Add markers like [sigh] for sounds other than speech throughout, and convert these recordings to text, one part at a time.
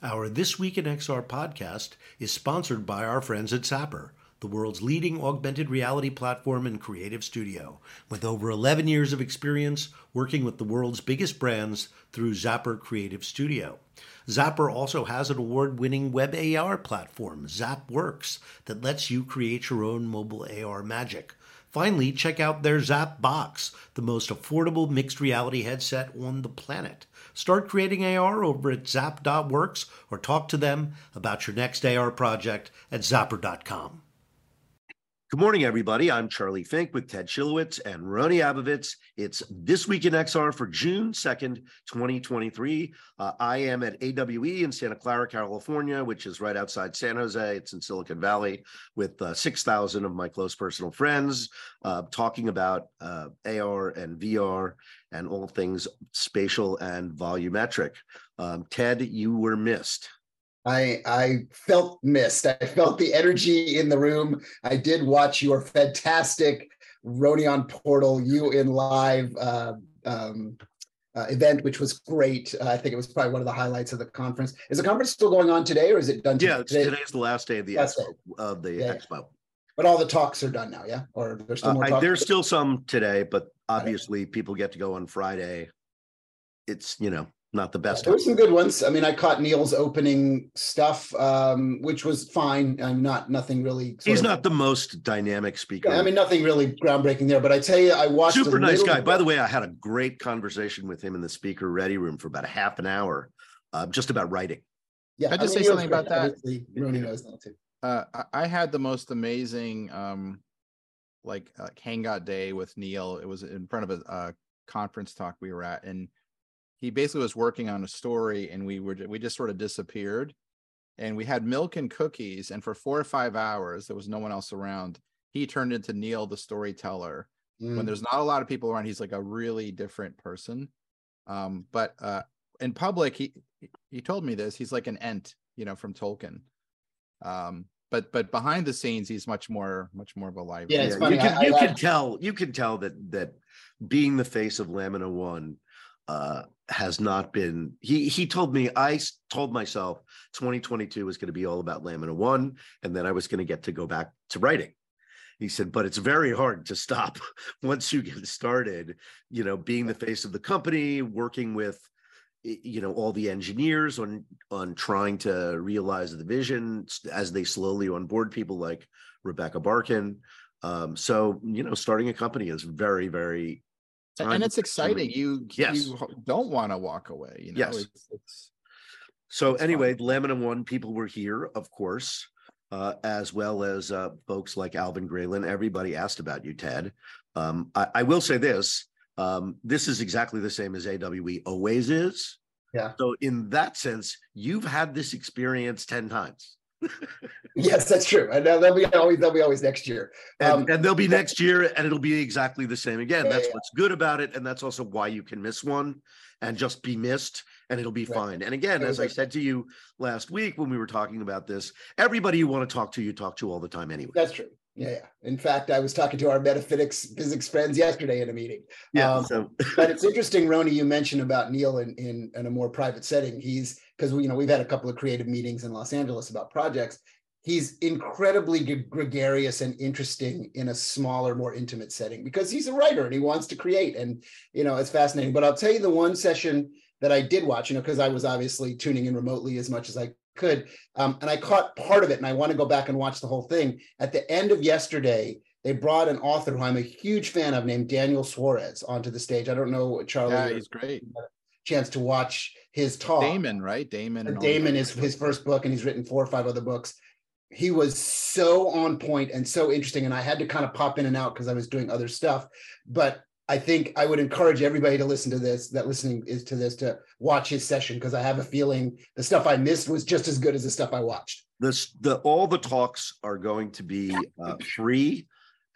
Our This Week in XR podcast is sponsored by our friends at Zappar, the world's leading augmented reality platform and creative studio, with over 11 years of experience working with the world's biggest brands through Zappar Creative Studio. Zappar also has an award winning web AR platform, ZapWorks, that lets you create your own mobile AR magic. Finally, check out their Zap Box, the most affordable mixed reality headset on the planet. Start creating AR over at zap.works or talk to them about your next AR project at zappar.com. Good morning, everybody. I'm Charlie Fink with Ted Schilowitz and Rony Abovitz. It's This Week in XR for June 2nd, 2023. Uh, I am at AWE in Santa Clara, California, which is right outside San Jose. It's in Silicon Valley with uh, 6,000 of my close personal friends uh, talking about uh, AR and VR and all things spatial and volumetric. Um, Ted, you were missed. I I felt missed. I felt the energy in the room. I did watch your fantastic Rony on Portal, you in live uh, um, uh, event, which was great. Uh, I think it was probably one of the highlights of the conference. Is the conference still going on today, or is it done? Today? Yeah, today? today's the last day of the expo, of the yeah, expo. But all the talks are done now, yeah. Or there's still more. Uh, I, there's still some today, but obviously people get to go on Friday. It's you know not the best. There were some good ones. I mean, I caught Neil's opening stuff, um, which was fine. I'm not nothing really. He's of, not the most dynamic speaker. I mean, nothing really groundbreaking there. But I tell you, I watched. Super nice guy. Bit. By the way, I had a great conversation with him in the speaker ready room for about a half an hour, uh, just about writing. Yeah, I just I mean, say something about that. Rony knows that too. Uh, I had the most amazing, um, like, like hangout day with Neil. It was in front of a, a conference talk we were at, and he basically was working on a story and we were we just sort of disappeared and we had milk and cookies and for four or five hours there was no one else around he turned into neil the storyteller mm. when there's not a lot of people around he's like a really different person um, but uh, in public he he told me this he's like an ent you know from tolkien um, but but behind the scenes he's much more much more of a live yeah, it's funny. you can I, you I, can I, tell you can tell that that being the face of lamina one uh, has not been he he told me i told myself 2022 was going to be all about lamina one and then i was going to get to go back to writing. He said but it's very hard to stop [laughs] once you get started you know being the face of the company working with you know all the engineers on on trying to realize the vision as they slowly onboard people like rebecca barkin. Um, so you know starting a company is very very and it's exciting. You yes. you don't want to walk away. You know, yes. It's, it's, so it's anyway, fun. Lamina One people were here, of course, uh, as well as uh, folks like Alvin Graylin. Everybody asked about you, Ted. Um, I, I, will say this: um, this is exactly the same as AWE always is. Yeah. So in that sense, you've had this experience ten times yes, that's true. And they'll be always they'll be always next year. Um, and, and, they'll be next year, and it'll be exactly the same again. Yeah, that's yeah. what's good about it, and that's also why you can miss one and just be missed, and it'll be right. fine. And again, as I said to you last week when we were talking about this, everybody you want to talk to, you talk to all the time anyway. That's true. Yeah, yeah. In fact, I was talking to our metaphysics physics friends yesterday in a meeting. Yeah. Um, so. but it's interesting, Rony, you mentioned about Neil in, in, in a more private setting. He's because we, you know, we've had a couple of creative meetings in Los Angeles about projects. He's incredibly gregarious and interesting in a smaller, more intimate setting because he's a writer and he wants to create. And, you know, it's fascinating. But I'll tell you the one session that I did watch, you know, because I was obviously tuning in remotely as much as I could. Um, and I caught part of it and I want to go back and watch the whole thing. At the end of yesterday, they brought an author who I'm a huge fan of named Daniel Suarez onto the stage. I don't know, Charlie. Yeah, he's great. Chance to watch his talk. Daemon, right? Daemon. Daemon is his first book, and he's written four or five other books. He was so on point and so interesting, and I had to kind of pop in and out because I was doing other stuff. But I think I would encourage everybody to listen to this, that listening is to this, to watch his session because I have a feeling the stuff I missed was just as good as the stuff I watched. This, the all the talks are going to be uh, free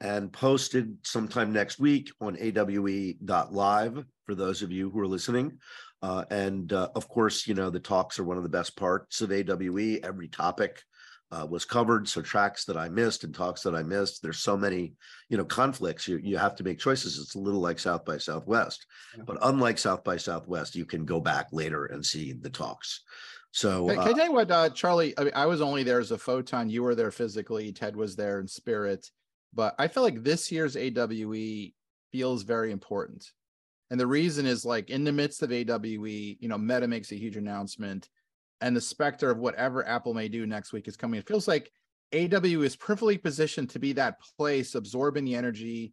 and posted sometime next week on awe.live for those of you who are listening. Uh, and uh, of course, you know, the talks are one of the best parts of AWE. Every topic uh, was covered. So tracks that I missed and talks that I missed. There's so many, you know, conflicts. You you have to make choices. It's a little like South by Southwest, yeah. but unlike South by Southwest, you can go back later and see the talks. So can, can uh, I tell you what, uh, Charlie? I, mean, I was only there as a photon. You were there physically. Ted was there in spirit. But I feel like this year's AWE feels very important. And the reason is like in the midst of AWE, you know, Meta makes a huge announcement, and the specter of whatever Apple may do next week is coming. It feels like AWE is perfectly positioned to be that place, absorbing the energy.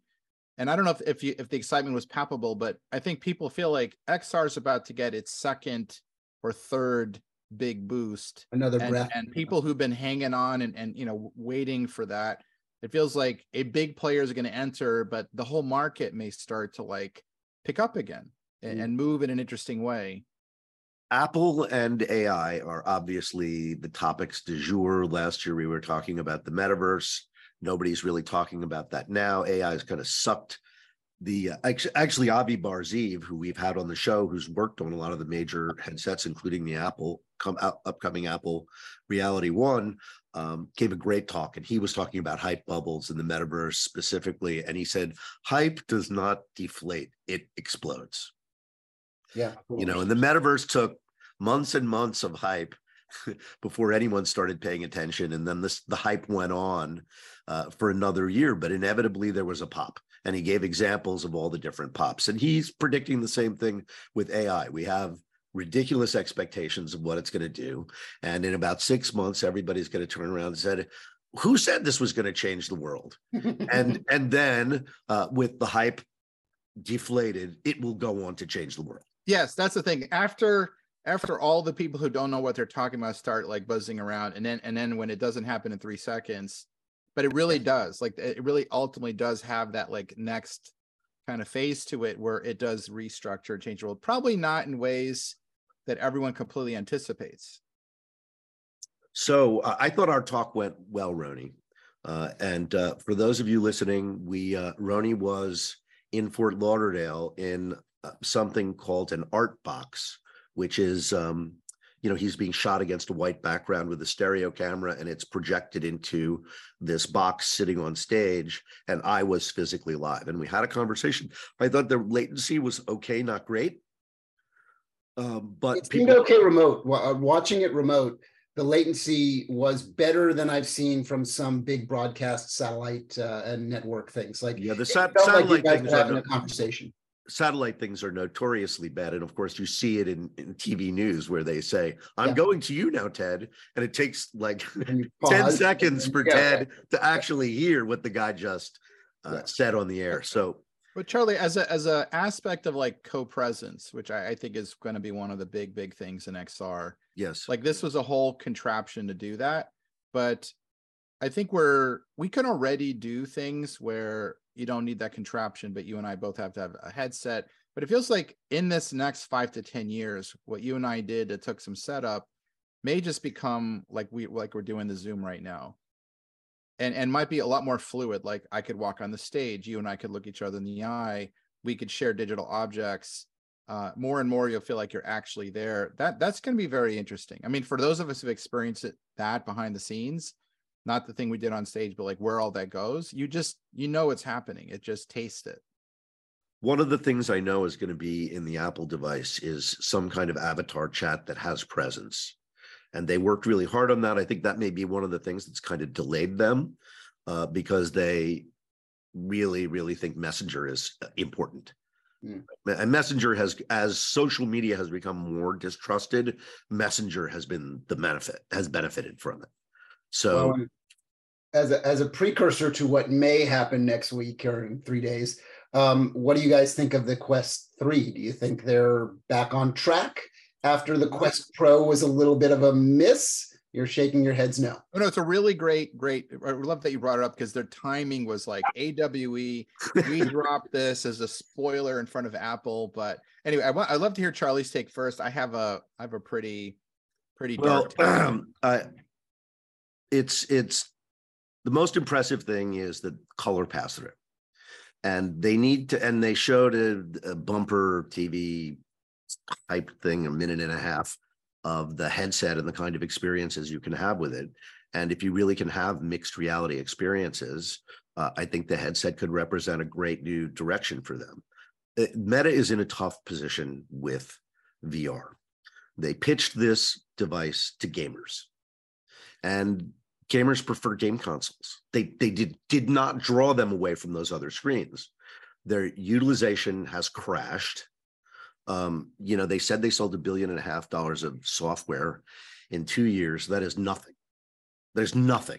And I don't know if if, you, if the excitement was palpable, but I think people feel like XR is about to get its second or third big boost. Another and, breath. And people who've been hanging on and, and you know waiting for that. It feels like a big player is going to enter, but the whole market may start to like pick up again and, mm. and move in an interesting way. Apple and AI are obviously the topics du jour. Last year we were talking about the metaverse. Nobody's really talking about that now. AI has kind of sucked the uh, actually Avi Bar-Zeev, who we've had on the show, who's worked on a lot of the major headsets, including the Apple come out upcoming Apple Reality One, um, gave a great talk, and he was talking about hype bubbles in the metaverse specifically, and he said hype does not deflate; it explodes. Yeah, you know, and the metaverse took months and months of hype [laughs] before anyone started paying attention, and then this the hype went on uh, for another year, but inevitably there was a pop and he gave examples of all the different pops. And he's predicting the same thing with AI. We have ridiculous expectations of what it's going to do, and in about six months, everybody's going to turn around and say, "Who said this was going to change the world?" and [laughs] and then uh, with the hype deflated, it will go on to change the world. Yes, that's the thing. After after all the people who don't know what they're talking about start like buzzing around and then and then when it doesn't happen in three seconds but it really does like it really ultimately does have that like next kind of phase to it where it does restructure change the world probably not in ways that everyone completely anticipates. So uh, i thought our talk went well rony uh, and uh, for those of you listening we uh, rony was in fort lauderdale in uh, something called an art box which is um, you know he's being shot against a white background with a stereo camera and it's projected into this box sitting on stage and i was physically live and we had a conversation. I thought the latency was okay not great. Um, but it seemed people- okay remote. Uh, watching it remote the latency was better than I've seen from some big broadcast satellite uh, and network things. Like yeah, the sat- satellite like things having a conversation satellite things are notoriously bad and of course you see it in, in tv news where they say i'm yeah. going to you now ted and it takes like [laughs] 10 seconds for yeah. ted to actually hear what the guy just uh, yeah. said on the air [laughs] so but charlie as a as a aspect of like co-presence which I, I think is going to be one of the big big things in xr yes like this was a whole contraption to do that but i think we're we can already do things where you don't need that contraption, but you and I both have to have a headset. But it feels like in this next five to 10 years, what you and I did, it took some setup, may just become like we like we're doing the Zoom right now. And and might be a lot more fluid. Like I could walk on the stage, you and I could look each other in the eye, we could share digital objects. Uh, more and more you'll feel like you're actually there. That that's going to be very interesting. I mean, for those of us who've experienced it that behind the scenes, not the thing we did on stage, but like where all that goes, you just you know it's happening. It just taste it. One of the things I know is going to be in the Apple device is some kind of avatar chat that has presence. And they worked really hard on that. I think that may be one of the things that's kind of delayed them uh, because they really, really think Messenger is uh, important. Mm. And Messenger has, as social media has become more distrusted, Messenger has been the benefit, has benefited from it. So, well, as a, as a precursor to what may happen next week or in three days, um, what do you guys think of the Quest 3? Do you think they're back on track after the Quest Pro was a little bit of a miss? You're shaking your heads no. Oh, no, it's a really great, great. I love that you brought it up because their timing was like AWE. we [laughs] dropped this as a spoiler in front of Apple, but anyway, I want. I love to hear Charlie's take first. I have a, I have a pretty, pretty dark. Well, [clears throat] um, I, it's it's the most impressive thing is the color pass through. And they need to and they showed a, a, bumper tv type thing a minute and a half of the headset and the kind of experiences you can have with it. And if you really can have mixed reality experiences uh, i think the headset could represent a great new direction for them. It, uh, meta is in a tough position with vr they pitched this device to gamers. And gamers prefer game consoles. They they did did not draw them away from those other screens. Their utilization has crashed. Um, you know, they said they sold a billion and a half dollars of software in two years. That is nothing. There's nothing.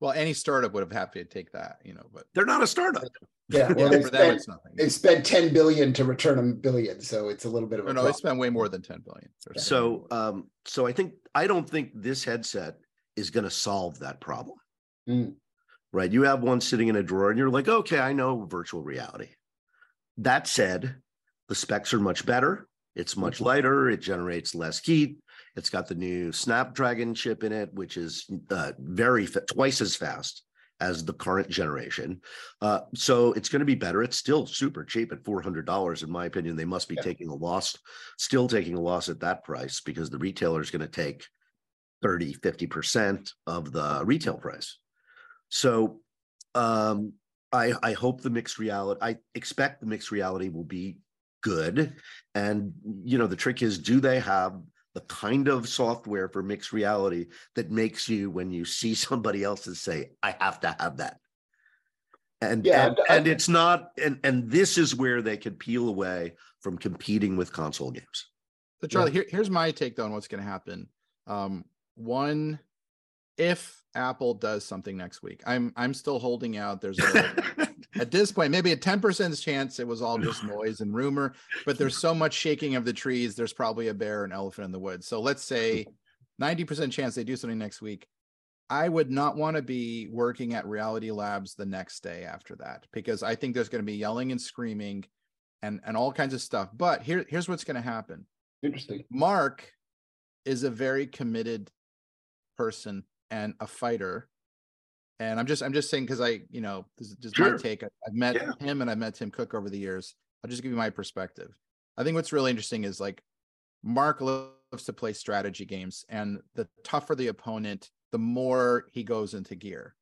Well, any startup would have happy to take that, you know, but they're not a startup. Yeah, well, [laughs] they, spent, them, they spent 10 billion to return a billion, so it's a little bit of a. No, no they spent way more than 10 billion. So, um, so I think I don't think this headset is going to solve that problem. Mm. Right? You have one sitting in a drawer, and you're like, okay, I know virtual reality. That said, the specs are much better. It's much mm-hmm. lighter. It generates less heat. It's got the new Snapdragon chip in it, which is uh, very twice as fast as the current generation. Uh, so it's going to be better. It's still super cheap at $400. In my opinion, they must be yeah. taking a loss, still taking a loss at that price because the retailer is going to take 30, 50% of the retail price. So um, I, I hope the mixed reality, I expect the mixed reality will be good. And, you know, the trick is do they have the kind of software for mixed reality that makes you when you see [laughs] somebody else's say i have to have that and yeah, and, I, and it's not and and this is where they could peel away from competing with console games so charlie yeah. here, here's my take though on what's going to happen um one if apple does something next week i'm i'm still holding out there's a [laughs] at this point, maybe a 10% chance it was all just [sighs] noise and rumor, but there's so much shaking of the trees, there's probably a bear and elephant in the woods. So let's say 90% chance they do something next week. I would not want to be working at Reality Labs the next day after that because I think there's going to be yelling and screaming and and all kinds of stuff. But here here's what's going to happen. Interesting. Mark is a very committed person and a fighter and I'm just I'm just saying because I you know this is just sure. my take. I, have met yeah. him and I've met Tim Cook over the years. I'll just give you my perspective. I think what's really interesting is like Mark loves to play strategy games, and the tougher the opponent, the more he goes into gear,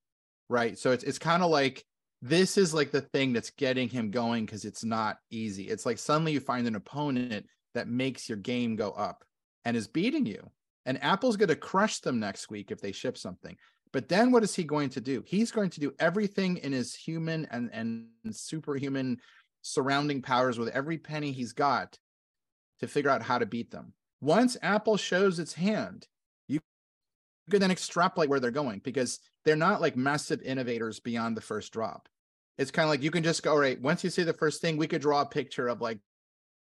right? So it's it's kind of like this is like the thing that's getting him going because it's not easy. It's like suddenly you find an opponent that makes your game go up and is beating you. And Apple's going to crush them next week if they ship something. But then what is he going to do? He's going to do everything in his human and, and superhuman surrounding powers with every penny he's got to figure out how to beat them. Once Apple shows its hand, you can then extrapolate where they're going because they're not like massive innovators beyond the first drop. It's kind of like you can just go, all right, once you see the first thing, we could draw a picture of like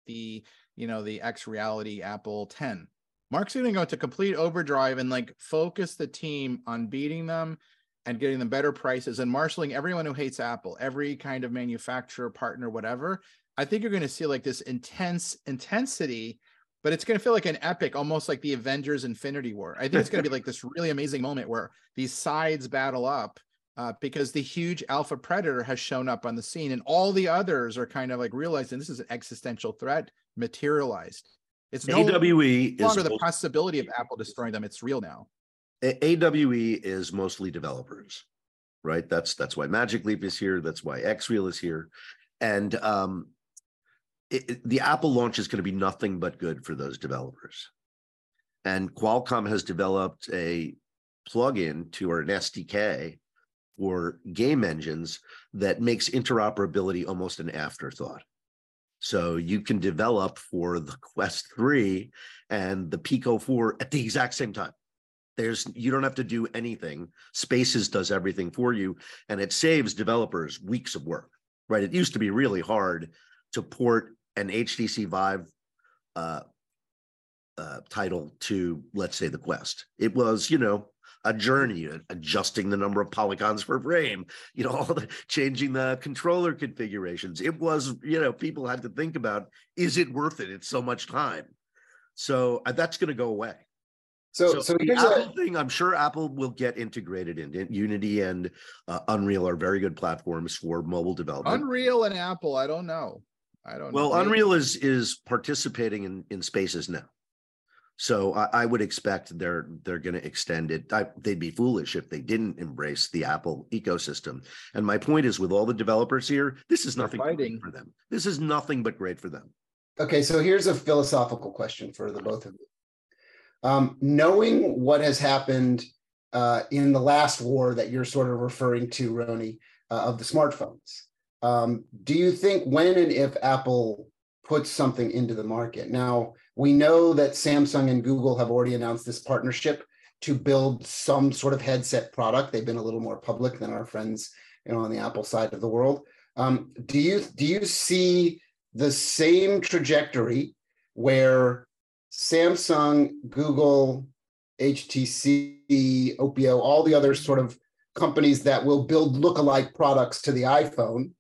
the, you know, the X reality Apple 10 Mark's going to go into complete overdrive and like focus the team on beating them and getting them better prices and marshaling everyone who hates Apple, every kind of manufacturer, partner, whatever. I think you're going to see like this intense intensity, but it's going to feel like an epic, almost like the Avengers Infinity War. I think it's going to be like this [laughs] really amazing moment where these sides battle up uh, because the huge alpha predator has shown up on the scene and all the others are kind of like realizing this is an existential threat materialized. It's no AWE longer is the possibility of Apple destroying them. It's real now. AWE is mostly developers, right? That's that's why Magic Leap is here. That's why XReal is here, and um, it, it, the Apple launch is going to be nothing but good for those developers. And Qualcomm has developed a plugin to or an SDK for game engines that makes interoperability almost an afterthought. So you can develop for the Quest 3 and the Pico 4 at the exact same time. There's you don't have to do anything. Spaces does everything for you and it saves developers weeks of work. Right? It used to be really hard to port an HTC Vive uh, uh, title to let's say the Quest. It was, you know, a journey, adjusting the number of polygons per frame, you know, [laughs] all the changing the controller configurations. It was, you know, people had to think about is it worth it? It's so much time. So uh, that's going to go away. So, so, so the Apple a... thing, I'm sure Apple will get integrated in. Unity and uh, Unreal are very good platforms for mobile development. Unreal and Apple, I don't know. I don't. Well, know. Unreal is is participating in in spaces now. So I, I, would expect they're they're going to extend it. I, they'd be foolish if they didn't embrace the Apple ecosystem. And my point is, with all the developers here, this is nothing for them. This is nothing but great for them. Okay, so here's a philosophical question for the both of you. Um, knowing what has happened uh, in the last war that you're sort of referring to, Rony, uh, of the smartphones, um, do you think when and if Apple puts something into the market? Now, we know that Samsung and Google have already announced this partnership to build some sort of headset product. They've been a little more public than our friends you know, on the Apple side of the world. Um, do you do you see the same trajectory where Samsung, Google, HTC, Oppo, all the other sort of companies that will build lookalike products to the iPhone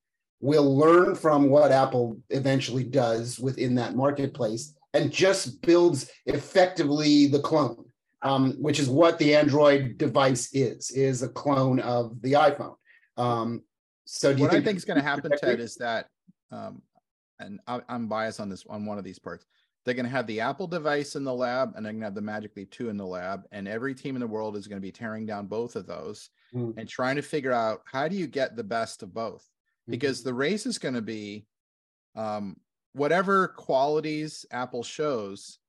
will learn from what Apple eventually does within that marketplace and just builds effectively the clone, um, which is what the Android device is, is a clone of the iPhone. Um, so what I think is going to happen, [laughs] Ted, is that, um, and I, I'm biased on this on one of these parts. They're going to have the Apple device in the lab, and they're going to have the Magic Leap 2 in the lab. And every team in the world is going to be tearing down both of those mm. and trying to figure out how do you get the best of both? Mm-hmm. Because mm-hmm. the race is going to be um, whatever qualities Apple shows,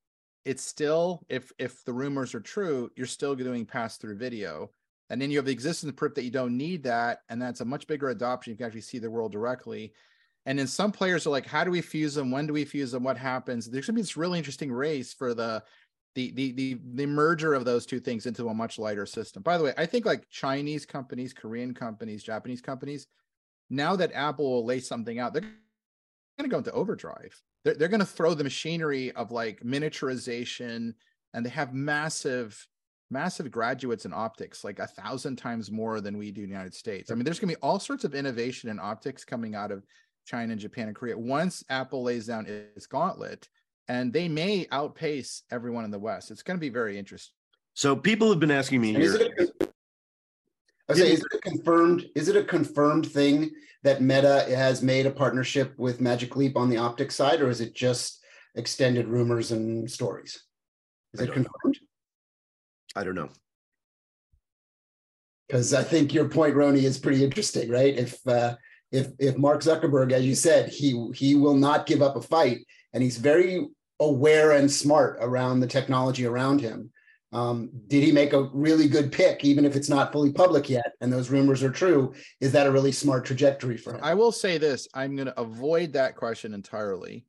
it's still, if if the rumors are true, you're still doing pass through video. And then you have the existence proof that you don't need that. And that's a much bigger adoption. You can actually see the world directly. And then some players are like, how do we fuse them? When do we fuse them? What happens? There's gonna be this really interesting race for the the the the the merger of those two things into a much lighter system. By the way, I think like Chinese companies, Korean companies, Japanese companies, now that Apple will lay something out, they're going to go into overdrive. They're, they're going to throw the machinery of like miniaturization, and they have massive massive graduates in optics, like a thousand times more than we do in the United States. I mean, there's going to be all sorts of innovation in optics coming out of China and Japan and Korea once Apple lays down its gauntlet, and they may outpace everyone in the West. It's going to be very interesting. So people have been asking me here. Is it, a, say, is it a confirmed? Is it a confirmed thing that Meta has made a partnership with Magic Leap on the optics side, or is it just extended rumors and stories? Is it confirmed? Know. I don't know. Because I think your point, Rony, is pretty interesting, right? If uh, if if Mark Zuckerberg, as you said, he he will not give up a fight, and he's very aware and smart around the technology around him. Um, did he make a really good pick, even if it's not fully public yet, and those rumors are true? Is that a really smart trajectory for him? I will say this: I'm going to avoid that question entirely.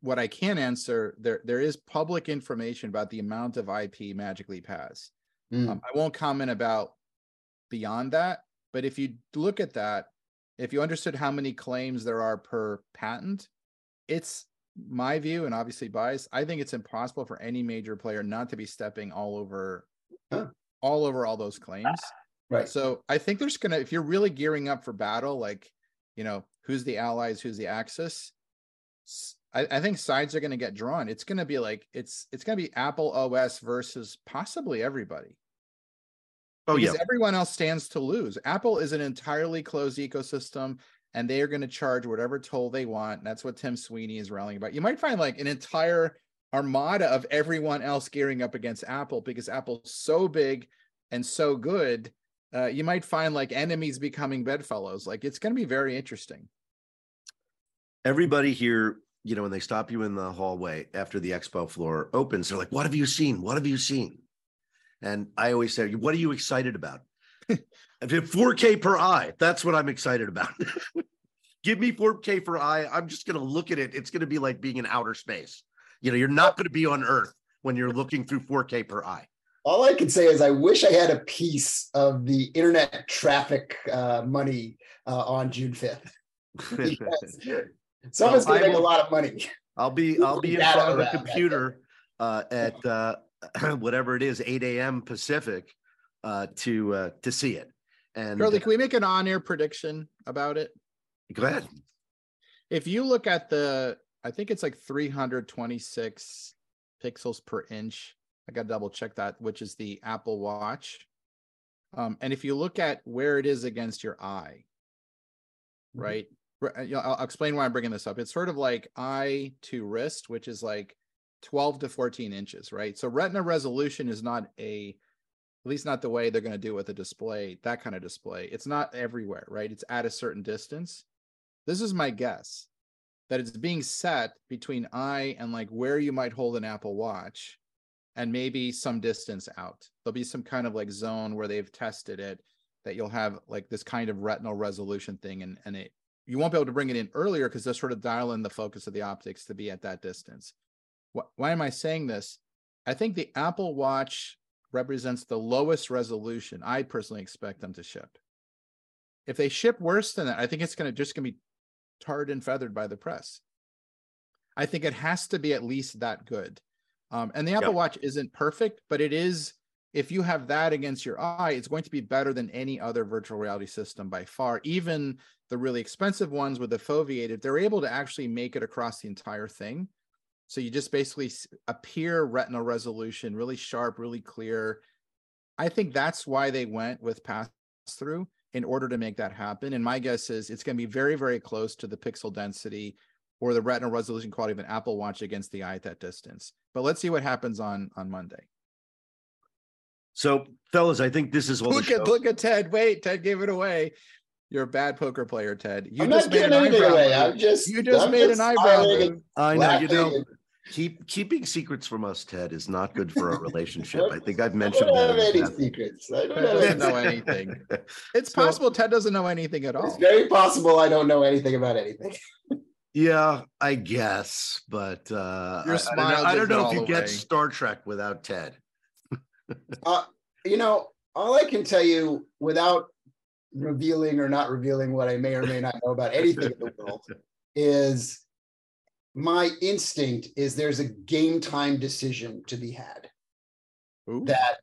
What I can answer there, there is public information about the amount of IP Magic Leap has. Mm. Um, I won't comment about beyond that, but if you look at that, if you understood how many claims there are per patent, it's my view and obviously bias. I think it's impossible for any major player not to be stepping all over huh. all over all those claims. Right. So I think there's gonna if you're really gearing up for battle, like you know, who's the allies, who's the axis. I, I think sides are gonna get drawn. It's gonna be like it's it's gonna be Apple OS versus possibly everybody. Oh because yeah. Everyone else stands to lose. Apple is an entirely closed ecosystem, and they are going to charge whatever toll they want. And that's what Tim Sweeney is rallying about. You might find like an entire armada of everyone else gearing up against Apple because Apple's so big and so good. Uh, you might find like enemies becoming bedfellows. Like it's going to be very interesting. Everybody here, you know, when they stop you in the hallway after the expo floor opens, they're like, "What have you seen? What have you seen?" And I always say, what are you excited about? [laughs] 4K per eye. That's what I'm excited about. [laughs] Give me 4K per eye. I'm just going to look at it. It's going to be like being in outer space. You know, you're not going to be on Earth when you're looking through 4K per eye. All I can say is I wish I had a piece of the internet traffic uh, money uh, on June 5th. [laughs] someone's going to make a lot of money. I'll be I'll be in front of a computer uh, at uh, [clears throat] whatever it is, 8 a.m. Pacific, uh, to uh, to see it. And Charlie, can we make an on-air prediction about it? Go ahead. If you look at the, I think it's like 326 pixels per inch. I got to double check that, which is the Apple Watch. Um, and if you look at where it is against your eye, mm-hmm. right? I'll, I'll explain why I'm bringing this up. It's sort of like eye to wrist, which is like 12 to 14 inches, right? So retina resolution is not a, at least not the way they're going to do it with a display, that kind of display. It's not everywhere, right? It's at a certain distance. This is my guess that it's being set between eye and like where you might hold an Apple Watch. and maybe some distance out. There'll be some kind of like zone where they've tested it that you'll have like this kind of retinal resolution thing and, and it you won't be able to bring it in earlier because they'll sort of dial in the focus of the optics to be at that distance. Why am I saying this? I think the Apple Watch represents the lowest resolution I personally expect them to ship. If they ship worse than that, I think it's going to just going to be tarred and feathered by the press. I think it has to be at least that good. Um, and the Apple yep. Watch isn't perfect, but it is. If you have that against your eye, it's going to be better than any other virtual reality system by far. Even the really expensive ones with the foveated, they're able to actually make it across the entire thing. So you just basically appear retinal resolution, really sharp, really clear. I think that's why they went with pass through in order to make that happen. And my guess is it's going to be very, very close to the pixel density or the retinal resolution quality of an Apple Watch against the eye at that distance. But let's see what happens on on Monday. So, fellas, I think this is what look at look at Ted. Wait, Ted gave it away. You're a bad poker player, Ted. You I'm just made an eyebrow. Away. I'm just you just I'm made just an eyebrow. I know you know. Keep keeping secrets from us, Ted, is not good for our relationship. I think I've mentioned. I don't have any secrets. I don't Ted know anything. [laughs] It's so, possible Ted doesn't know anything at all. It's very possible I don't know anything about anything. [laughs] yeah, I guess, but uh, Your smile I, I, I don't know if you away. get Star Trek without Ted. [laughs] uh, you know, all I can tell you without revealing or not revealing what I may or may not know about [laughs] anything in the world is my instinct is there's a game time decision to be had. Ooh. That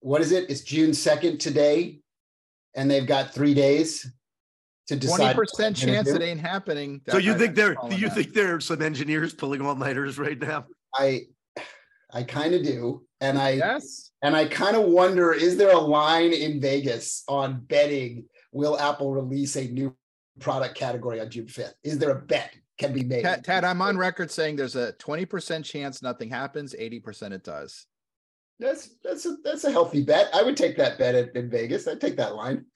what is it? It's June 2nd today, and they've got three days to decide. 20% chance it ain't happening. So you think there do you think there are some engineers pulling all nighters right now? I I kind of do. And I yes. And I kind of wonder, is there a line in Vegas on betting will Apple release a new product category on June 5th? Is there a bet? can be made. Ted, Ted, I'm on record saying there's a 20% chance nothing happens, 80% it does. That's that's a that's a healthy bet. I would take that bet in, in Vegas. I'd take that line.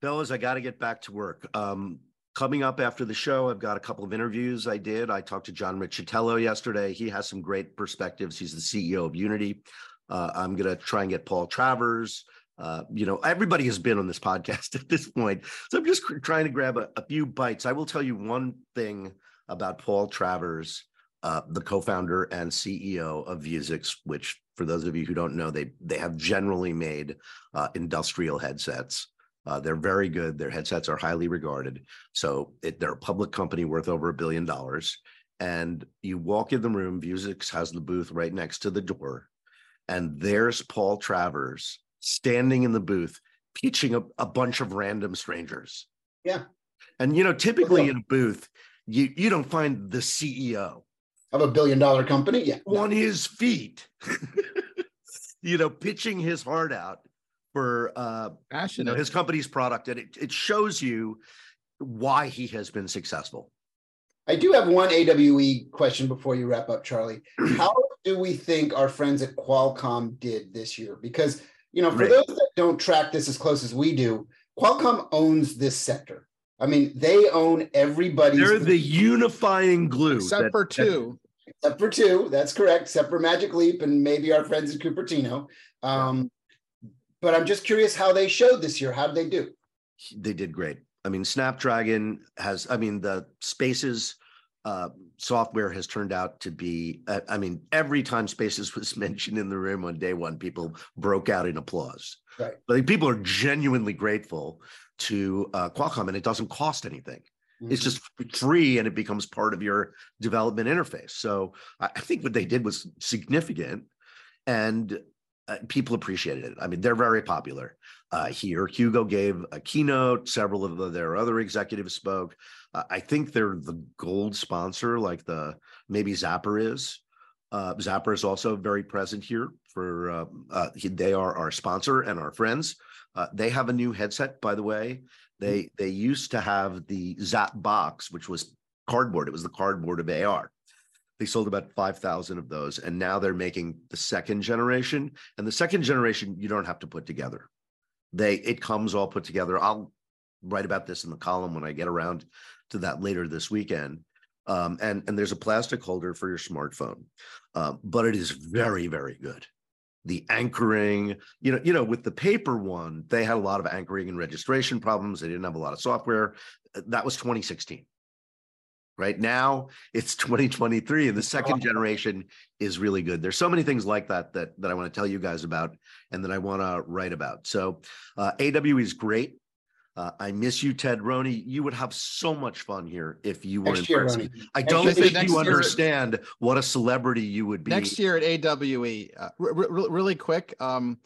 Fellas, I got to get back to work. Um, coming up after the show, I've got a couple of interviews I did. I talked to John Riccitiello yesterday. He has some great perspectives. He's the CEO of Unity. Uh, I'm going to try and get Paul Travers, uh, you know, everybody has been on this [laughs] podcast at this point. So I'm just trying to grab a, a, few bites. I will tell you one thing about Paul Travers, uh, the co-founder and CEO of Vuzix, which for those of you who don't know, they they have generally made uh, industrial headsets. Uh, they're very good. Their headsets are highly regarded. So it, they're a public company worth over a billion dollars. And you walk in the room, Vuzix has the booth right next to the door, and there's Paul Travers standing in the booth pitching a, a bunch of random strangers. Yeah. And you know, typically in a booth, you you don't find the CEO of a billion dollar company. Yeah. On his feet. [laughs] you know, pitching his heart out for uh you know, his company's product. And it, it shows you why he has been successful. I do have one AWE question before you wrap up, Charlie. [clears throat] How do we think our friends at Qualcomm did this year? Because you know, for right. those that don't track this as close as we do, Qualcomm owns this sector. I mean, they own everybody. They're the unifying glue. Except that, for two. That, except for two. That's correct. Except for Magic Leap and maybe our friends at Cupertino. Um, but I'm just curious how they showed this year. How did they do? They did great. I mean, Snapdragon has, I mean, the spaces uh, software has turned out to be, uh, I mean, every time Spaces [laughs] was mentioned in the room on day one, people broke out in applause. Right. But people are genuinely grateful to uh, Qualcomm, and it doesn't cost anything. Mm-hmm. It's just free, and it becomes part of your development interface. So I think what they did was significant, and uh, people appreciated it. I mean, they're very popular uh, here. Hugo gave a keynote. Several of the, their other executives spoke. Uh, I think they're the gold sponsor, like the maybe Zappar is. Uh, Zappar is also very present here. For uh, uh, they are our sponsor and our friends. they have a new headset, by the way. They they used to have the Zap box, which was cardboard. It was the cardboard of AR. They sold about 5,000 of those. And now they're making the second generation. And the second generation, you don't have to put together. They it comes all put together. I'll write about this in the column when I get around to that later this weekend. Um, and and there's a plastic holder for your smartphone, um, but it is very very good. The anchoring, you know, you know, with the paper one, they had a lot of anchoring and registration problems. They didn't have a lot of software. That was 2016. Right now, it's [laughs] 2023, and the second generation is really good. There's so many things like that that that I want to tell you guys about, and that I want to write about. So, uh, AWE is great. Uh, I miss you, Ted Rony. You would have so much fun here if you were in person. I don't think you understand what a celebrity you would be. Next year at AWE, uh, really quick. Um,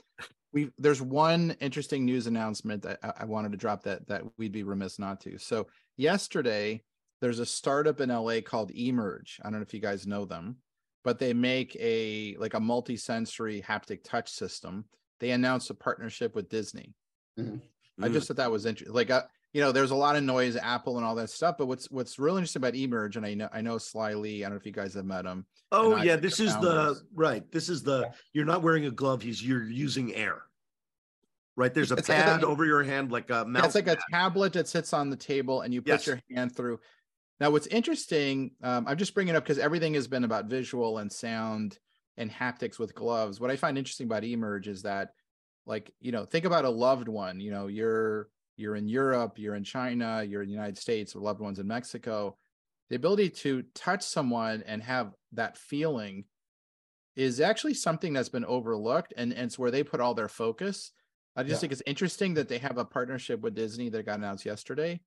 we there's one interesting news announcement that I, I wanted to drop that that we'd be remiss not to. So yesterday, there's a startup in LA called Emerge. I don't know if you guys know them, but they make a like a multi-sensory haptic touch system. They announced a partnership with Disney. Mm-hmm. I just thought that was interesting. Like, uh, you know, there's a lot of noise, Apple and all that stuff. But what's what's really interesting about Emerge, and I know I know Sly Lee. I don't know if you guys have met him. Oh yeah, this is the right. This is the you're not wearing a glove. He's you're using air. Right there's a it's pad like, over your hand, like a mouse. It's like pad. a tablet that sits on the table, and you put yes. your hand through. Now, what's interesting, um, I'm just bringing up because everything has been about visual and sound and haptics with gloves. What I find interesting about Emerge is that like you know think about a loved one you know you're you're in europe you're in china you're in the united states or loved ones in mexico the ability to touch someone and have that feeling is actually something that's been overlooked and, and it's where they put all their focus i just yeah. think it's interesting that they have a partnership with disney that got announced yesterday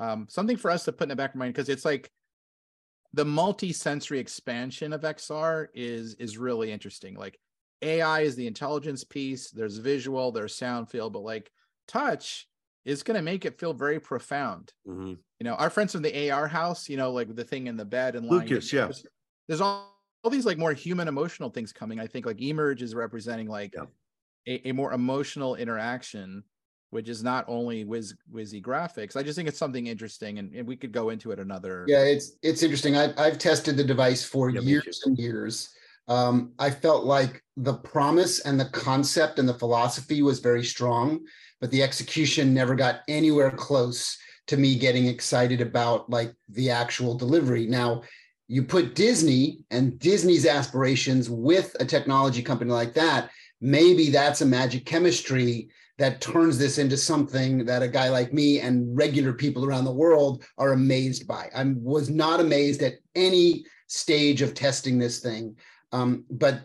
um, something for us to put in the back of mind because it's like the multi-sensory expansion of xr is is really interesting like AI is the intelligence piece. There's visual, there's sound feel, but like touch is going to make it feel very profound. Mm-hmm. You know, our friends from the AR house, you know, like the thing in the bed and Lucas, yeah. There's, there's all, all these like more human emotional things coming. I think like Emerge is representing like yeah. a, a, more emotional interaction, which is not only whiz whizzy graphics. I just think it's something interesting, and, and we could go into it another. Yeah, it's it's interesting. I've I've tested the device for yeah, years and years um, I felt like the promise and the concept and the philosophy was very strong, but the execution never got anywhere close to me getting excited about like the actual delivery. Now, you put Disney and Disney's aspirations with a technology company like that, maybe that's a magic chemistry that turns this into something that a guy like me and regular people around the world are amazed by. I was not amazed at any stage of testing this thing. Um, but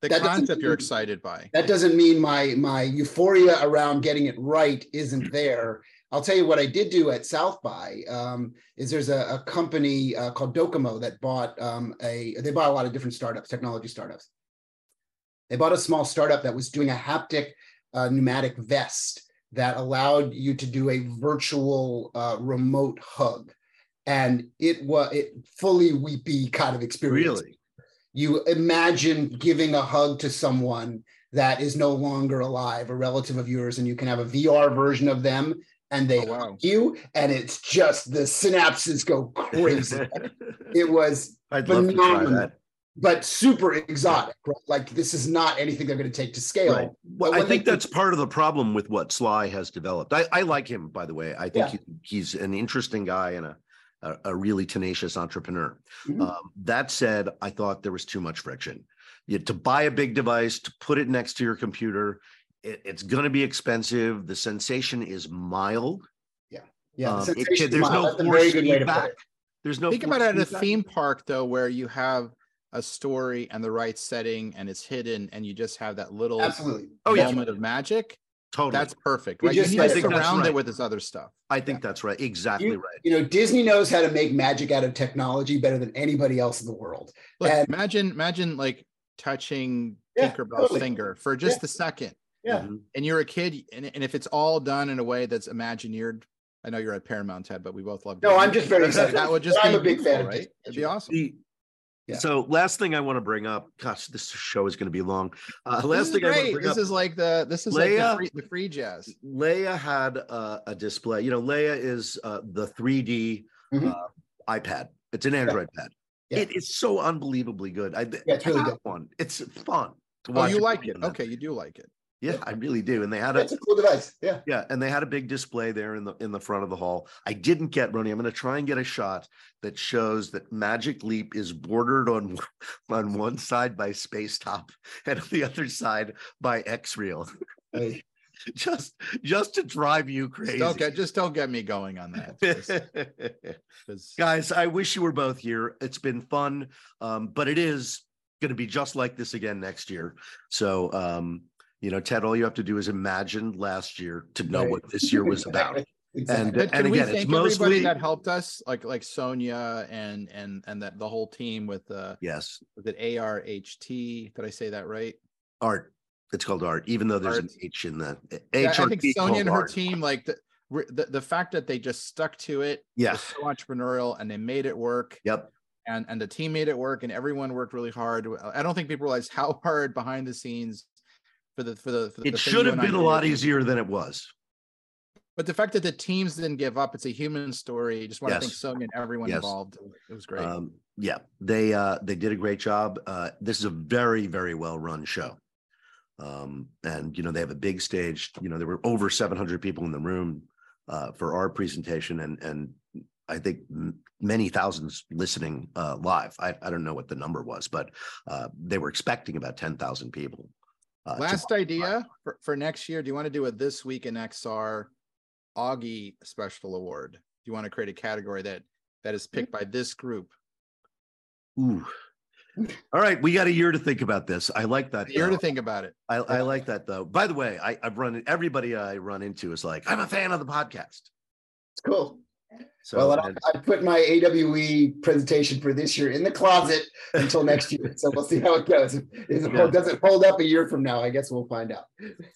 the concept you're excited by. That doesn't mean my my euphoria around getting it right isn't there. I'll tell you what I did do at South by um, is there's a, a company uh, called Docomo that bought um, a they bought a lot of different startups, technology startups. They bought a small startup that was doing a haptic uh, pneumatic vest that allowed you to do a virtual uh, remote hug, and it was it fully weepy kind of experience. Really? you imagine giving a hug to someone that is no longer alive, a relative of yours, and you can have a VR version of them and they oh, wow. hug you, and it's just the synapses go [laughs] crazy. it was I'd phenomenal, but super exotic. Right? Like this is not anything they're going to take to scale. Right. Well, I think that's part of the problem with what Sly has developed. I, I like him, by the way. I think yeah. he, he's an interesting guy and a a, a really tenacious entrepreneur. Mm-hmm. Um, that said, I thought there was too much friction. You, to buy a big device, to put it next to your computer, it, it's going to be expensive. The sensation is mild. Yeah, yeah. Um, the it, there's mild. no force feedback. There's no. Think about it at a theme park though, where you have a story and the right setting and it's hidden and you just have that little Absolutely. Oh, moment yeah. of magic Totally. That's perfect. Right. you, Just, you need to surround right. it with this other stuff. I think yeah. that's right. Exactly you, right. You know, Disney knows how to make magic out of technology better than anybody else in the world. Look, and, imagine, imagine like touching yeah, Tinkerbell's totally. finger for just yeah. a second. Yeah. Mm-hmm. And you're a kid, and, and if it's all done in a way that's imagineered, I know you're at Paramount, Ted, but we both love. No, I'm just very excited. That would just I'm a big fan. Right? It'd be awesome. The, yeah. So last thing I want to bring up, gosh, this show is going to be long. Uh, last thing great. I want to bring this up, is like the this is Leia, like the free, the free jazz. Leia had uh, a display. You know, Leia is uh, the 3D mm-hmm. Uh, iPad. It's an Android yeah. pad. Yeah. It is so unbelievably good. I yeah, it's really good. one. It's fun. oh, you like it? Okay, you do like it. Yeah, I really do. And they had a, it's a cool device. Yeah. Yeah. And they had a big display there in the in the front of the hall. I didn't get Rony. I'm going to try and get a shot that shows that Magic Leap is bordered on [laughs] on one side by Spacetop and on the other side by XReal. Hey. [laughs] just just to drive you crazy. Just don't get just don't get me going on that. [laughs] Guys, I wish you were both here. It's been fun. Um, but it is going to be just like this again next year. So um, you know, Ted, all you have to do is imagine last year to know right. what this year was [laughs] about. exactly. And, and again, it's mostly that helped us, like like Sonia and and and that the whole team with the yes, with it ARHT. Did I say that right? Art. It's called art, even though there's art. an H in the yeah, I think Sonia and her art. team, like the, the the fact that they just stuck to it, yeah, so entrepreneurial, and they made it work. Yep. And and the team made it work, and everyone worked really hard. I don't think people realize how hard behind the scenes for the for the. For it the should have been a lot easier than it was. But the fact that the teams didn't give up, it's a human story. Just want yes. to thank Sonia and everyone yes. involved. It was great. Um, yeah, they uh, they did a great job. Uh, this is a very very well run show, um, and you know they have a big stage. You know there were over 700 people in the room uh, for our presentation, and and I think many thousands listening uh, live. I, I don't know what the number was, but uh, they were expecting about 10,000 people. Uh, Last idea for, for next year. Do you want to do a this week in XR Auggie special award? Do you want to create a category that that is picked by this group? Ooh. All right, we got a year to think about this. I like that. A year to think about it. I, I like that though. By the way, I, I've run everybody I run into is like, I'm a fan of the podcast. It's cool. So well, I, I, put my AWE presentation for this year in the closet until next year. So we'll see how it goes. If, if yeah. it doesn't hold up a year from now, I guess we'll find out.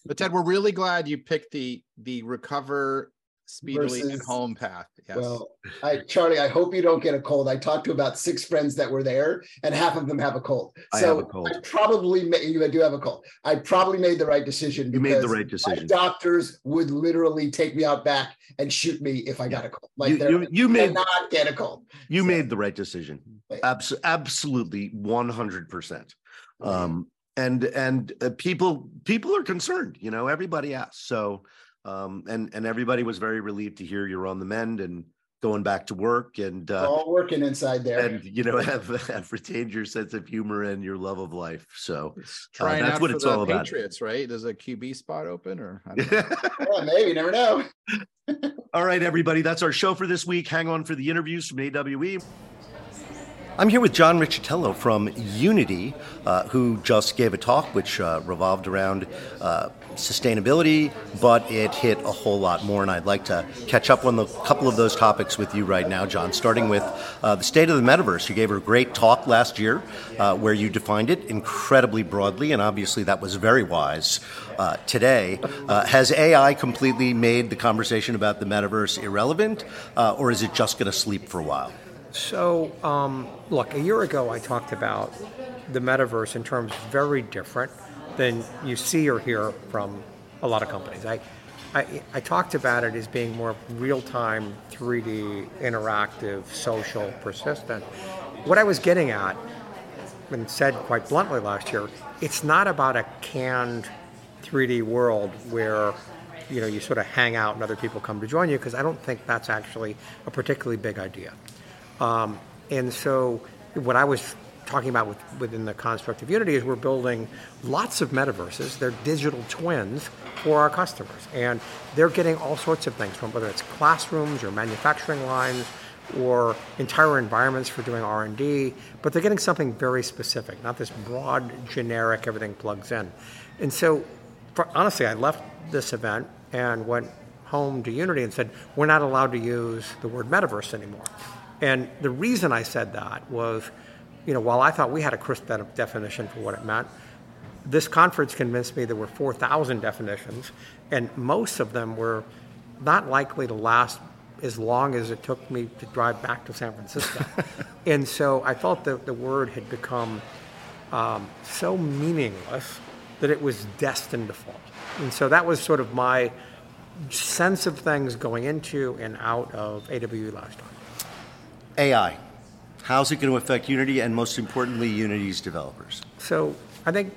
But Ted, we're really glad you picked the the recover speedily versus, and home path. Yes. Well, I Charlie, I hope you don't get a cold. I talked to about six friends that were there, and half of them have a cold. I so have a cold. I probably made, you do have a cold. I probably made the right decision. You made the right decision. doctors would literally take me out back and shoot me if I got a cold. Like you, you, you made not get a cold. You so, made the right decision. Abs- absolutely, one hundred percent. Um, and and uh, people people are concerned. You know, everybody asks. So um, and and everybody was very relieved to hear you're on the mend and going back to work and uh, all working inside there. and you know [laughs] have have retained your sense of humor and your love of life. So uh, that's what it's all about. Patriots right? There's a qb spot open or [laughs] yeah, maybe never know. [laughs] All right everybody that's our show for this week. Hang on for the interviews from AWE I'm here with John Riccitiello from Unity, uh, who just gave a talk which uh, revolved around uh, sustainability, but it hit a whole lot more. And I'd like to catch up on a couple of those topics with you right now, John, starting with uh, the state of the metaverse. You gave a great talk last year uh, where you defined it incredibly broadly, and obviously that was very wise. Uh, today, has AI completely made the conversation about the metaverse irrelevant, or is it just going to sleep for a while? So, um, look, a year ago I talked about the metaverse in terms very different than you see or hear from a lot of companies. I, I, I talked about it as being more real time, 3D, interactive, social, persistent. What I was getting at, and said quite bluntly last year, it's not about a canned 3D world where you know you sort of hang out and other people come to join you because I don't think that's actually a particularly big idea. Um, and so, what I was talking about with, within the construct of Unity is we're building lots of metaverses. They're digital twins for our customers, and they're getting all sorts of things from whether it's classrooms or manufacturing lines or entire environments for doing R&D, but they're getting something very specific, not this broad, generic, everything plugs in. And so, for, honestly, I left this event and went home to Unity and said, we're not allowed to use the word metaverse anymore. And the reason I said that was, you know, while I thought we had a crisp definition for what it meant, this conference convinced me there were 4,000 definitions, and most of them were not likely to last as long as it took me to drive back to San Francisco. [laughs] and so I felt that the word had become um, so meaningless that it was destined to fall. And so that was sort of my sense of things going into and out of AWE last time. AI. How's it going to affect Unity and most importantly, Unity's developers? So I think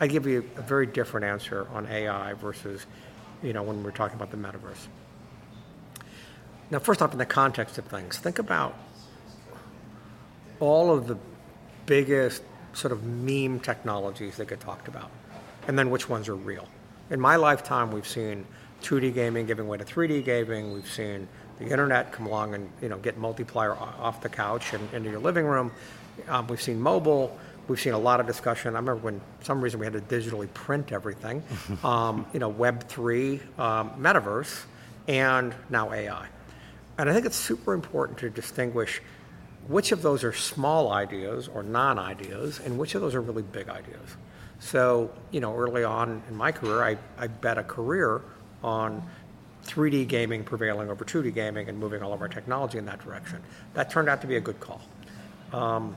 I give you a very different answer on AI versus, you know, when we're talking about the metaverse. Now, first off, in the context of things, think about all of the biggest sort of meme technologies that get talked about, and then which ones are real. In my lifetime, we've seen 2D gaming giving way to 3D gaming. We've seen the internet come along and you know get multiplayer off the couch and into your living room. Um, we've seen mobile. We've seen a lot of discussion. I remember when some reason we had to digitally print everything. [laughs] um, you know, Web three, um, metaverse, and now AI. And I think it's super important to distinguish which of those are small ideas or non ideas, and which of those are really big ideas. So, you know, early on in my career, I, I bet a career on 3D gaming prevailing over 2D gaming and moving all of our technology in that direction. That turned out to be a good call. Um,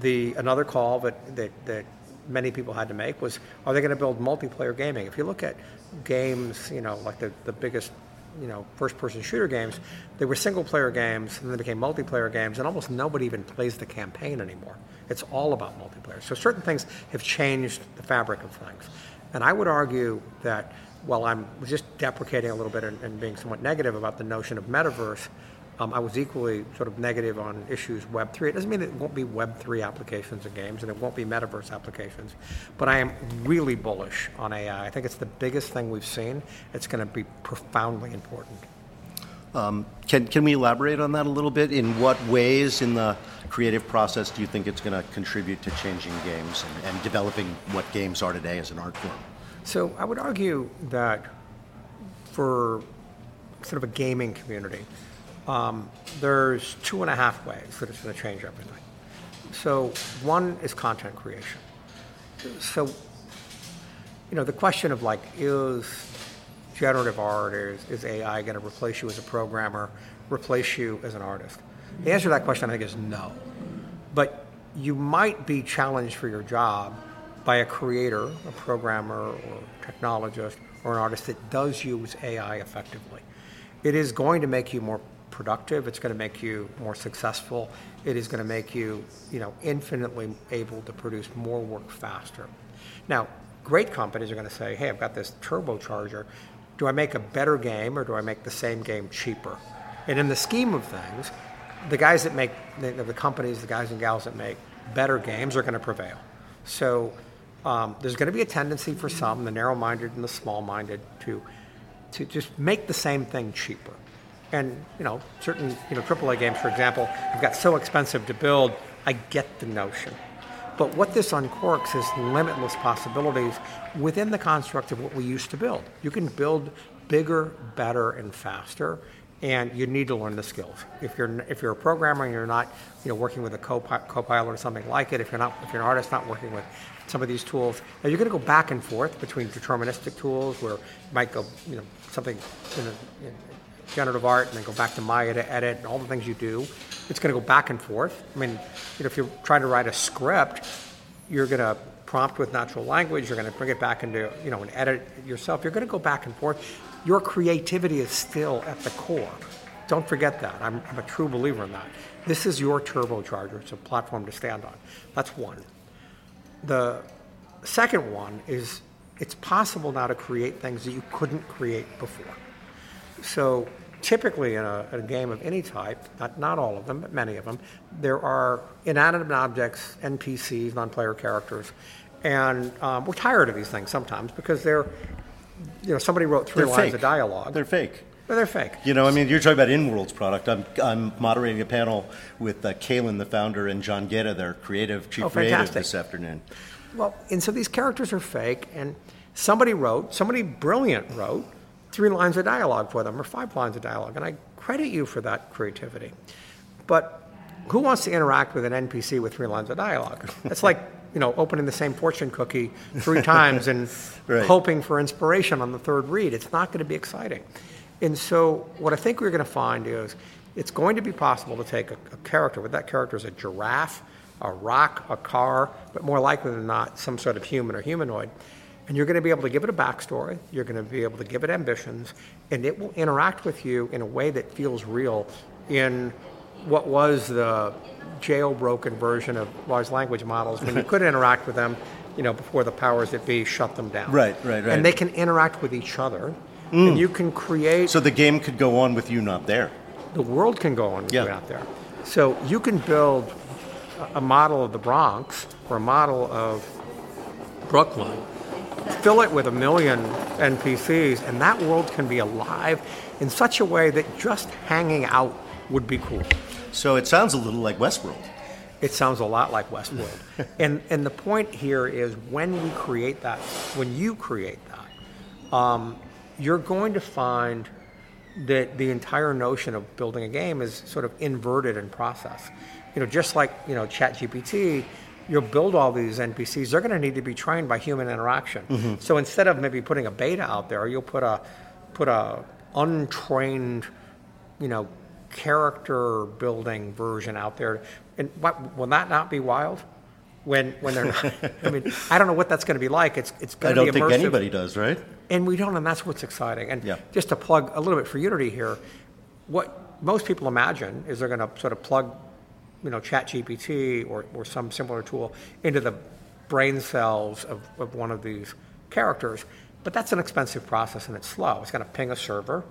the another call that, that, that many people had to make was, are they going to build multiplayer gaming? If you look at games, you know, like the, the biggest you know first-person shooter games, they were single-player games, and then they became multiplayer games, and almost nobody even plays the campaign anymore. It's all about multiplayer. So certain things have changed the fabric of things, and I would argue that while I'm just deprecating a little bit and, and being somewhat negative about the notion of metaverse, um, I was equally sort of negative on issues Web3. It doesn't mean it won't be Web3 applications and games, and it won't be metaverse applications, but I am really bullish on AI. I think it's the biggest thing we've seen. It's going to be profoundly important. Um, can, can we elaborate on that a little bit? In what ways in the creative process do you think it's going to contribute to changing games and, and developing what games are today as an art form? So I would argue that for sort of a gaming community, um, there's two and a half ways that it's going to change everything. So one is content creation. So, you know, the question of like, is generative art, is, is AI going to replace you as a programmer, replace you as an artist? The answer to that question, I think, is no. But you might be challenged for your job by a creator, a programmer, or technologist, or an artist that does use AI effectively. It is going to make you more productive. It's going to make you more successful. It is going to make you, you know, infinitely able to produce more work faster. Now, great companies are going to say, "Hey, I've got this turbocharger. Do I make a better game or do I make the same game cheaper?" And in the scheme of things, the guys that make the, companies, the guys and gals that make better games are going to prevail. So um, there's going to be a tendency for some, the narrow-minded and the small-minded, to to just make the same thing cheaper. And you know, certain you know AAA games, for example, have got so expensive to build. I get the notion, but what this uncorks is limitless possibilities within the construct of what we used to build. You can build bigger, better, and faster, and you need to learn the skills. If you're if you're a programmer and you're not, you know, working with a co-pilot or something like it, if you're not if you're an artist not working with some of these tools, now you're going to go back and forth between deterministic tools where you might go, you know, something in, a, in generative art and then go back to Maya to edit and all the things you do. It's going to go back and forth. I mean, you know, if you're trying to write a script, you're going to prompt with natural language. You're going to bring it back into, you know, and edit yourself. You're going to go back and forth. Your creativity is still at the core. Don't forget that. I'm, I'm a true believer in that. This is your turbocharger. It's a platform to stand on. That's one. The second one is it's possible now to create things that you couldn't create before. So typically in a, a, game of any type, not, not all of them, but many of them, there are inanimate objects, NPCs, non-player characters, and um, we're tired of these things sometimes because they're, you know, somebody wrote 3 they're lines fake. of dialogue. They're fake. But they're fake. You know, I mean, you're talking about InWorld's product. I'm, I'm moderating a panel with uh, Kylan, the founder, and John Gaeta, their creative chief oh, creative, this afternoon. Well, and so these characters are fake, and somebody wrote, somebody brilliant wrote, three lines of dialogue for them or five lines of dialogue. And I credit you for that creativity. But who wants to interact with an NPC with three lines of dialogue? It's like, you know, opening the same fortune cookie three [laughs] times and right. hoping for inspiration on the third read. It's not going to be exciting. And so what I think we're going to find is it's going to be possible to take a, a character, but that character is a giraffe, a rock, a car, but more likely than not, some sort of human or humanoid, and you're going to be able to give it a backstory, you're going to be able to give it ambitions, and it will interact with you in a way that feels real in what was the jailbroken version of large language models when you [laughs] could interact with them you know, before the powers that be shut them down. Right, right, right. And they can interact with each other, mm. and you can create. So the game could go on with you not there. The world can go on with yeah. you not there. So you can build a model of the Bronx or a model of Brooklyn, fill it with a million NPCs, and that world can be alive in such a way that just hanging out would be cool. So it sounds a little like Westworld. It sounds a lot like Westworld. [laughs] and and the point here is when we create that, when you create that, um, you're going to find that the entire notion of building a game is sort of inverted in process. You know, just like you know ChatGPT, you'll build all these NPCs. They're going to need to be trained by human interaction. Mm-hmm. So instead of maybe putting a beta out there, you'll put a put a untrained, you know, character building version out there. And what, will that not be wild? When, when they're not, I mean, I don't know what that's going to be like. It's, it's going to be immersive. I don't think anybody does, right? And we don't, and that's what's exciting. And yeah. just to plug a little bit for Unity here, what most people imagine is they're going to sort of plug, you know, ChatGPT or, or some similar tool into the brain cells of, of one of these characters. But that's an expensive process and it's slow. It's going to ping a server,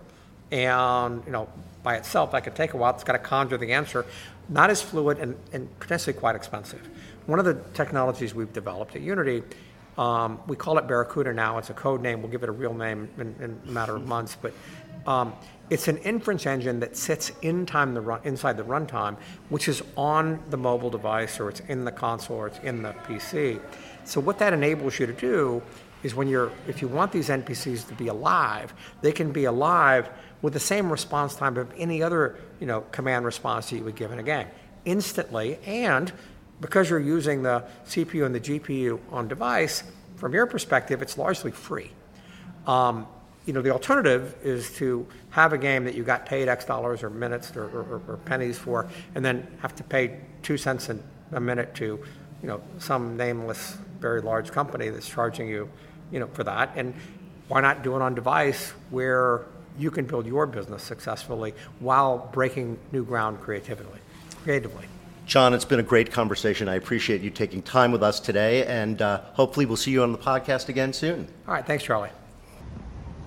and you know, by itself that could take a while. It's got to conjure the answer. Not as fluid and, and potentially quite expensive. One of the technologies we've developed at Unity, um, we call it Barracuda now. It's a code name. We'll give it a real name in, in a matter of months. But um, it's an inference engine that sits in time the run, inside the runtime, which is on the mobile device or it's in the console or it's in the PC. So what that enables you to do is when you're if you want these NPCs to be alive, they can be alive with the same response time of any other you know command response that you would give in a game instantly and because you're using the CPU and the GPU on device from your perspective it's largely free um, you know the alternative is to have a game that you got paid X dollars or minutes or, or, or pennies for and then have to pay two cents a minute to you know some nameless very large company that's charging you you know for that and why not do it on device where you can build your business successfully while breaking new ground creatively, creatively. John, it's been a great conversation. I appreciate you taking time with us today, and uh, hopefully we'll see you on the podcast again soon. All right, thanks, Charlie.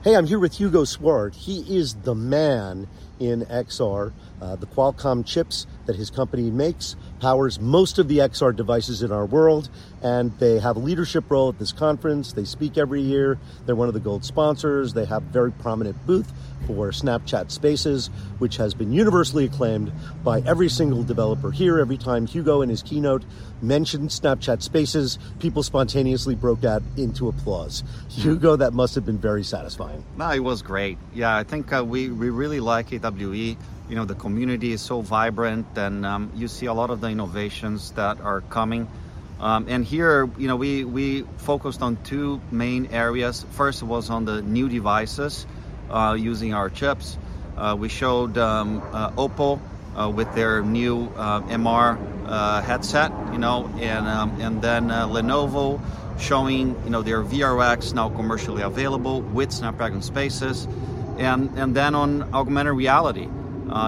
Hey, I'm here with Hugo Swart. He is the man in XR. Uh, the Qualcomm chips that his company makes powers most of the XR devices in our world, and they have a leadership role at this conference. They speak every year. They're one of the gold sponsors. They have a very prominent booth for Snapchat Spaces, which has been universally acclaimed by every single developer here. Every time Hugo in his keynote mentioned Snapchat Spaces, people spontaneously broke out into applause. Hugo, that must have been very satisfying. No, it was great. Yeah, I think uh, we, we really like AWE. You know, the community is so vibrant, and um, you see a lot of the innovations that are coming. Um, and here, you know, we, we focused on two main areas. First was on the new devices uh, using our chips. Uh, we showed um, uh, Oppo uh, with their new uh, MR uh, headset, you know, and um, and then Lenovo showing, you know, their VRX now commercially available with Snapdragon Spaces, and and then on augmented reality,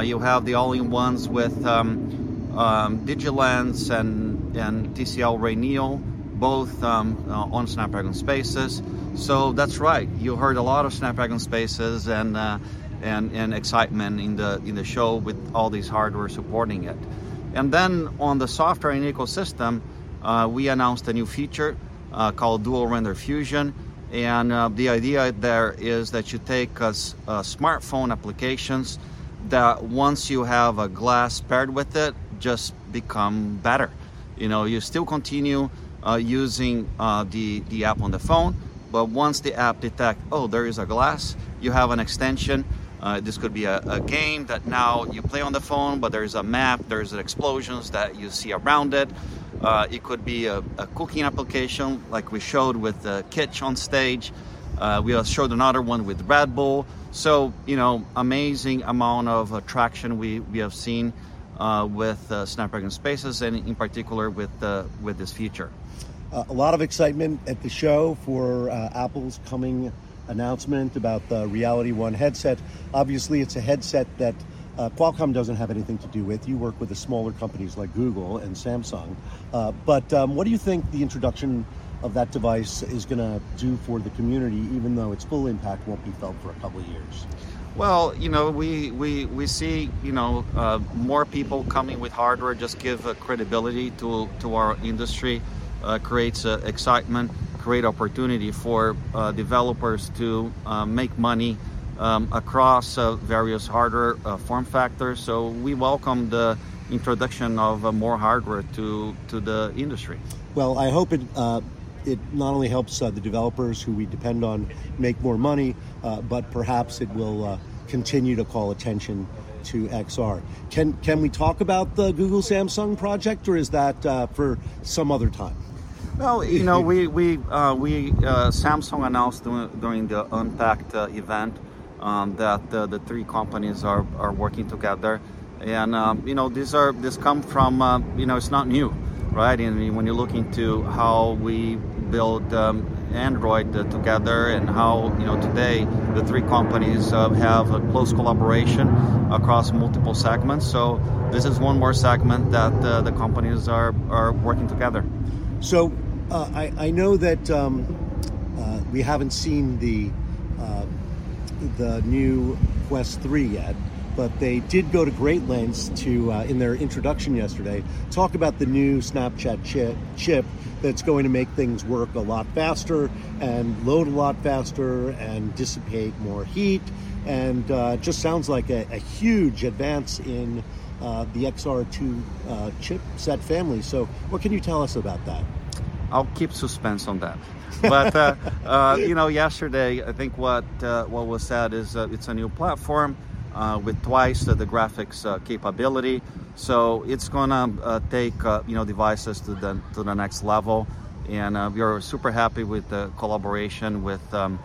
you have the all-in-ones with um, um, DigiLens and and TCL Ray Neo, both um, on Snapdragon Spaces. So that's right. You heard a lot of Snapdragon Spaces and uh, and and excitement in the in the show with all these hardware supporting it. And then on the software and ecosystem, uh, we announced a new feature uh, called Dual Render Fusion. And uh, the idea there is that you take uh, smartphone applications that once you have a glass paired with it, just become better. You know, you still continue uh, using uh, the the app on the phone but once the app detect, oh, there is a glass, you have an extension. Uh, this could be a, a, game that now you play on the phone, but there's a map, there's explosions that you see around it. Uh, it could be a, a, cooking application, like we showed with the Kitch on stage. Uh, we showed another one with Red Bull. So, you know, amazing amount of attraction we, we have seen uh, with uh, Snapdragon Spaces and in particular with, uh, with this feature. Uh, a lot of excitement at the show for uh, Apple's coming announcement about the Reality One headset. Obviously, it's a headset that Qualcomm doesn't have anything to do with. You work with the smaller companies like Google and Samsung. But um, what do you think the introduction of that device is going to do for the community, even though its full impact won't be felt for a couple of years? Well, you know, we we, we see you know uh, more people coming with hardware just give uh, credibility to to our industry, uh, creates uh, excitement, create opportunity for uh, developers to uh, make money um, across various hardware form factors. So we welcome the introduction of more hardware to to the industry. Well, I hope it it not only helps uh, the developers who we depend on make more money, uh, but perhaps it will uh, continue to call attention to XR. Can can we talk about the Google Samsung project, or is that uh, for some other time? Well, you know, we we uh, we Samsung announced during the Unpacked event um, that the three companies are, are working together, and um, you know these are this come from you know it's not new right? And when you look into how we build um, Android uh, together and how you know today the three companies uh, have a close collaboration across multiple segments. So this is one more segment that uh, the companies are are working together. So uh, I, I know that um, uh, we haven't seen the uh, the new Quest 3 yet but they did go to great lengths to, uh, in their introduction yesterday, talk about the new Snapchat chip, chip that's going to make things work a lot faster and load a lot faster and dissipate more heat. And uh, just sounds like a, a huge advance in uh, the XR2 uh, chipset family. So, what can you tell us about that? I'll keep suspense on that. But uh, [laughs] uh, you know, yesterday I think what uh, what was said is uh, it's a new platform uh, with twice the graphics uh, capability. So it's gonna uh, take you know devices to the to the next level, and we are super happy with the collaboration with um,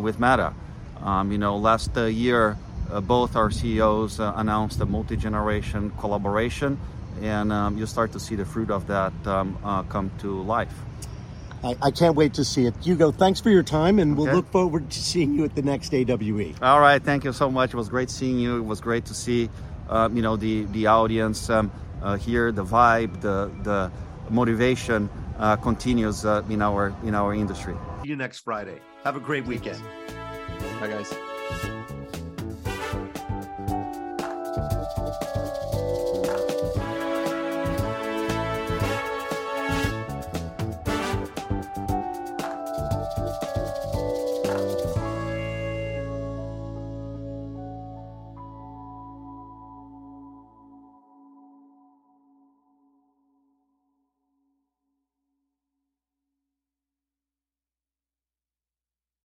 with Meta. Um, you know, last year both our CEOs announced a multi-generation collaboration, and um, you start to see the fruit of that um, come to life. I, I, can't wait to see it. Hugo, thanks for your time, and we'll okay. look forward to seeing you at the next AWE. All right, thank you so much. It was great seeing you. It was great to see, um, you know, the the audience um, uh, here, the vibe, the the motivation uh, continues uh, in our in our industry. See you next Friday. Have a great weekend. Bye, guys.